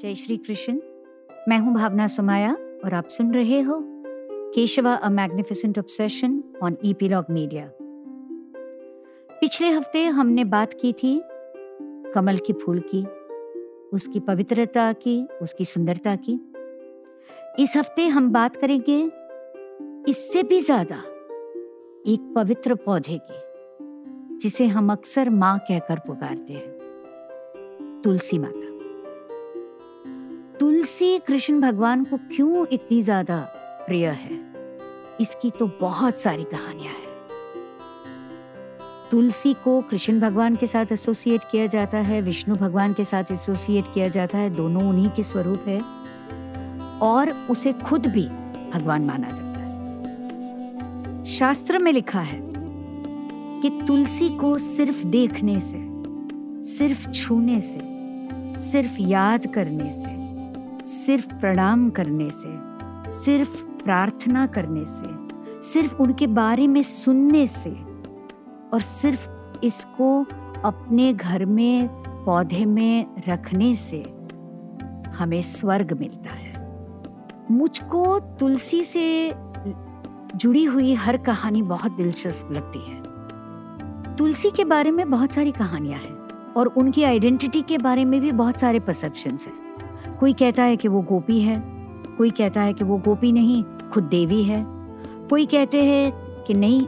जय श्री कृष्ण। मैं हूँ भावना सुमाया और आप सुन रहे हो Keshava a magnificent obsession on epilogue media पिछले हफ़्ते हमने बात की थी कमल के फूल की, उसकी पवित्रता की, उसकी सुंदरता की। इस हफ़्ते हम बात करेंगे इससे भी ज़्यादा एक पवित्र पौधे की, जिसे हम अक्सर माँ कहकर पुकारते हैं, तुलसी माता। तुलसी कृष्ण भगवान को क्यों इतनी ज़्यादा प्रिय है? इसकी तो बहुत सारी कहानियाँ हैं। तुलसी को कृष्ण भगवान के साथ एसोसिएट किया जाता है, विष्णु भगवान के साथ एसोसिएट किया जाता है, दोनों उन्हीं के स्वरूप है। और उसे खुद भी भगवान माना जाता है। शास्त्र में लिखा है कि तुलसी को सिर्फ़ देखने से, सिर्फ़ छूने से, सिर्फ़ याद करने से सिर्फ़ प्रणाम करने से, सिर्फ़ प्रार्थना करने से, सिर्फ़ उनके बारे में सुनने से और सिर्फ़ इसको अपने घर में, पौधे में रखने से हमें स्वर्ग मिलता है। मुझको तुलसी से जुड़ी हुई हर कहानी बहुत दिलचस्प लगती है। तुलसी के बारे में बहुत सारी कहानियाँ हैं और उनकी आइडेंटिटी के बारे में भी बहुत सारे परसेप्शंस हैं। कोई कहता है कि वो गोपी है, कोई कहता है कि वो गोपी नहीं, खुद देवी है। कोई कहते हैं कि नहीं,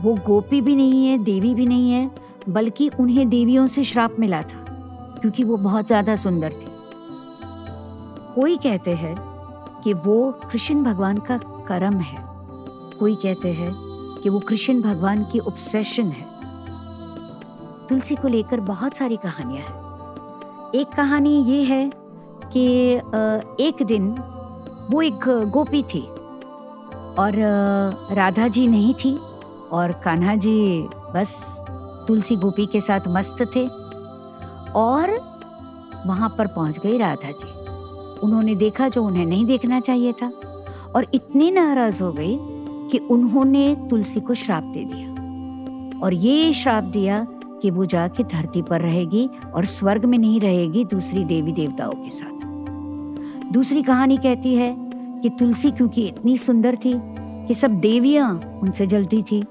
वो गोपी भी नहीं है, देवी भी नहीं है, बल्कि उन्हें देवियों से श्राप मिला था, क्योंकि वो बहुत ज़्यादा सुंदर थी। कोई कहते हैं कि वो कृष्ण भगवान का कर्म है। कोई कहते हैं कि वो कृष्ण भगवान की ऑब्सेशन है। तुलसी को लेकर बहुत सारी कहानियाँ हैं। एक कहानी ये है कि एक दिन वो एक गोपी थी और राधा जी नहीं थी और कान्हा जी बस तुलसी गोपी के साथ मस्त थे और वहाँ पर पहुँच गई राधा जी। उन्होंने देखा जो उन्हें नहीं देखना चाहिए था और इतने नाराज़ हो गए कि उन्होंने तुलसी को श्राप दे दिया और ये श्राप दिया कि वो जाके धरती पर रहेगी और स्वर्ग में नहीं रहेगी दूसरी देवी देवताओं के साथ। दूसरी कहानी कहती है कि तुलसी क्योंकि इतनी सुंदर थी कि सब देवियाँ उनसे जलती थी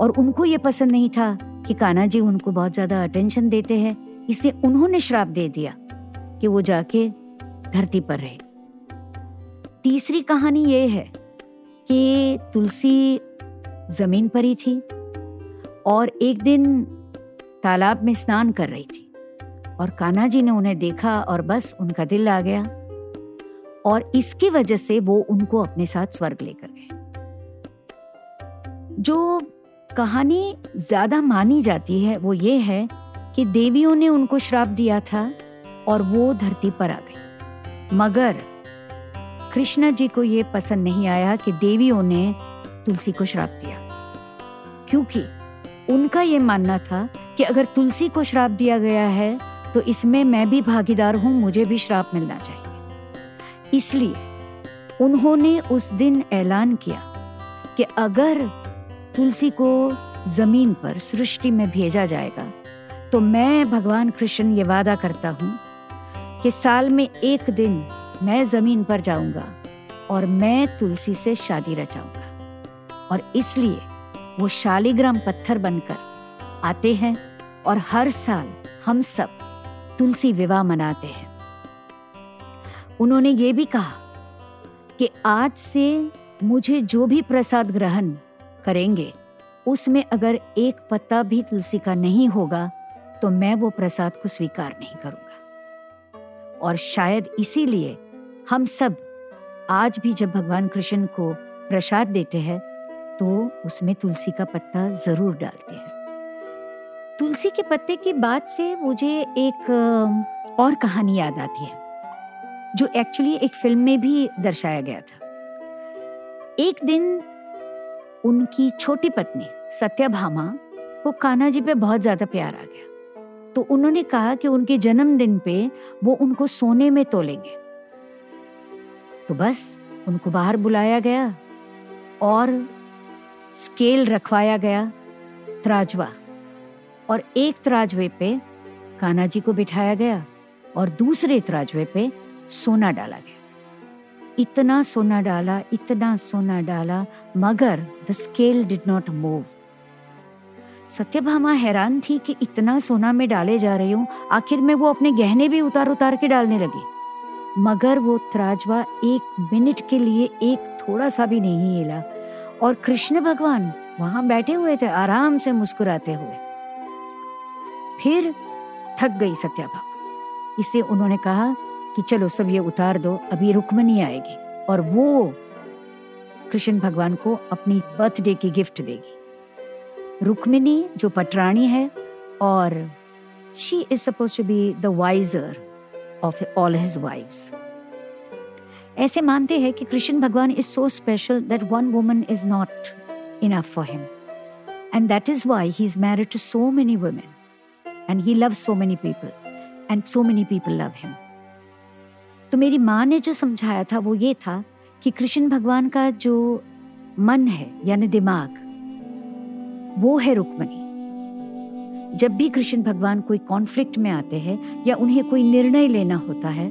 और उनको ये पसंद नहीं था कि कान्हा जी उनको बहुत ज़्यादा अटेंशन देते हैं, इसलिए उन्होंने श्राप दे दिया कि वो जाके धरती पर रहे। तीसरी कहानी ये है कि तुलसी ज़मीन पर ही थी और एक दिन तालाब में स्नान कर रही थी और कान्हा जी ने उन्हें देखा और बस उनका दिल आ गया। और इसकी वजह से वो उनको अपने साथ स्वर्ग लेकर गए। जो कहानी ज़्यादा मानी जाती है वो ये है कि देवियों ने उनको श्राप दिया था और वो धरती पर आ गई। मगर कृष्णा जी को ये पसंद नहीं आया कि देवियों ने तुलसी को श्राप दिया। क्योंकि उनका ये मानना था कि अगर तुलसी को श्राप दिया गया है तो इसमें मैं भी भागीदार हूँ, मुझे भी श्राप मिलना चाहिए। इसलिए उन्होंने उस दिन ऐलान किया कि अगर तुलसी को ज़मीन पर सृष्टि में भेजा जाएगा तो मैं भगवान कृष्ण ये वादा करता हूँ कि साल में एक दिन मैं ज़मीन पर जाऊँगा और मैं तुलसी से शादी रचाऊँगा। और इसलिए वो शालिग्राम पत्थर बनकर आते हैं और हर साल हम सब तुलसी विवाह मनाते हैं। उन्होंने ये भी कहा कि आज से मुझे जो भी प्रसाद ग्रहण करेंगे, उसमें अगर एक पत्ता भी तुलसी का नहीं होगा तो मैं वो प्रसाद को स्वीकार नहीं करूँगा। और शायद इसीलिए हम सब आज भी जब भगवान कृष्ण को प्रसाद देते हैं तो उसमें तुलसी का पत्ता ज़रूर डालते हैं। तुलसी के पत्ते की बात से मुझे एक और कहानी याद आती है। जो एक्चुअली एक फ़िल्म में भी दर्शाया गया था। एक दिन उनकी छोटी पत्नी सत्याभामा को कान्हा जी पे बहुत ज़्यादा प्यार आ गया। तो उन्होंने कहा कि उनके जन्मदिन पे वो उनको सोने में तोलेंगे। तो बस, उनको बाहर बुलाया गया और स्केल रखवाया गया त्राजवा। और एक त्राजवे पे कान्हा जी को बिठाया गया और दूसरे त्राजवे पे सोना डाला गया। इतना सोना डाला, इतना सोना डाला, मगर the scale did not move Satyabhama हैरान थी कि इतना सोना में डाले जा रही हूँ, आखिर में वो अपने गहने भी उतार उतार के डालने लगी। मगर वो त्राजवा एक मिनट के लिए एक थोड़ा सा भी नहीं हिला, और कृष्ण भगवान वहाँ बैठे हुए थे, आराम से मुस्कुराते हुए। फिर थक गई सत्याभामा। इसलिए उन्होंने कहा कि चलो सब ये उतार दो अभी रुक्मणी आएगी। और वो कृष्ण भगवान को अपनी बर्थडे की गिफ्ट देगी। रुक्मिणी, जो पटरानी है, और she is suppose to be the wiser of all his wives ऐसे मानते हैं कि कृष्ण भगवान is so special that one woman is not enough for him and that is why he is married to so many women and he love so many people and so many people love him तो मेरी माँ ने जो समझाया था वो ये था कि कृष्ण भगवान का जो मन है, यानी दिमाग, वो है रुक्मणी। जब भी कृष्ण भगवान कोई कॉन्फ्लिक्ट में आते हैं या उन्हें कोई निर्णय लेना होता है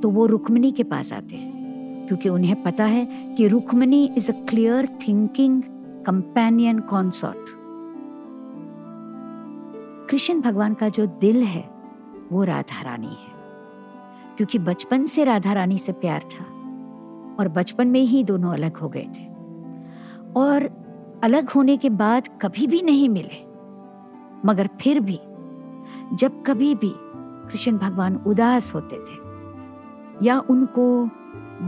तो वो रुक्मणी के पास आते हैं, क्योंकि उन्हें पता है कि Rukmini is a clear thinking companion consort Krishna भगवान का जो दिल है, वो राधा रानी है। क्योंकि बचपन से राधा रानी से प्यार था और बचपन में ही दोनों अलग हो गए थे। और अलग होने के बाद कभी भी नहीं मिले। मगर फिर भी, जब कभी भी कृष्ण भगवान उदास होते थे या उनको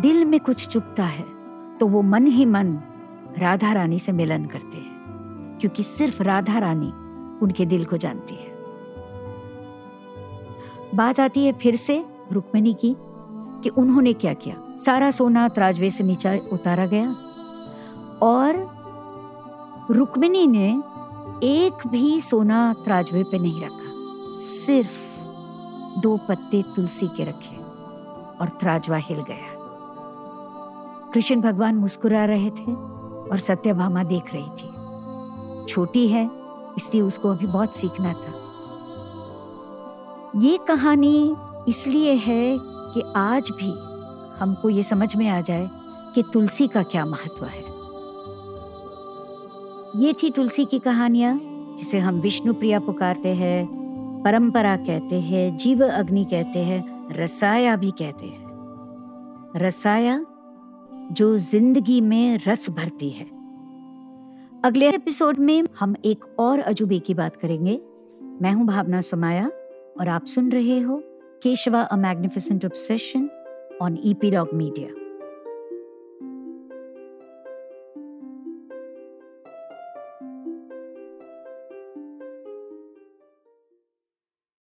दिल में कुछ चुपता है तो वो मन ही मन राधा रानी से मिलन करते हैं, क्योंकि सिर्फ़ राधा रानी उनके दिल को जानती है। बात आती है फिर से रुक्मिणी की कि उन्होंने क्या किया? सारा सोना त्राजवे से नीचे उतारा गया और रुक्मिणी ने एक भी सोना त्राजवे पे नहीं रखा। सिर्फ़ दो पत्ते तुलसी के रखे और त्राजवा हिल गया। कृष्ण भगवान मुस्कुरा रहे थे और सत्यभामा देख रही थी। छोटी है, इसलिए उसको अभी बहुत सीखना था। ये कहानी इसलिए है कि आज भी हमको ये समझ में आ जाए कि तुलसी का क्या महत्व है। ये थी तुलसी की कहानियाँ, जिसे हम विष्णु प्रिया पुकारते हैं, परंपरा कहते हैं, जीव अग्नि कहते हैं, रसाया भी कहते हैं। रसाया, जो ज़िंदगी में रस भरती है। अगले एपिसोड में हम एक और अजूबे की बात करेंगे। मैं हूँ भावना सुमाया, और आप सुन रहे हो Keshava, A Magnificent Obsession on Epilogue Media.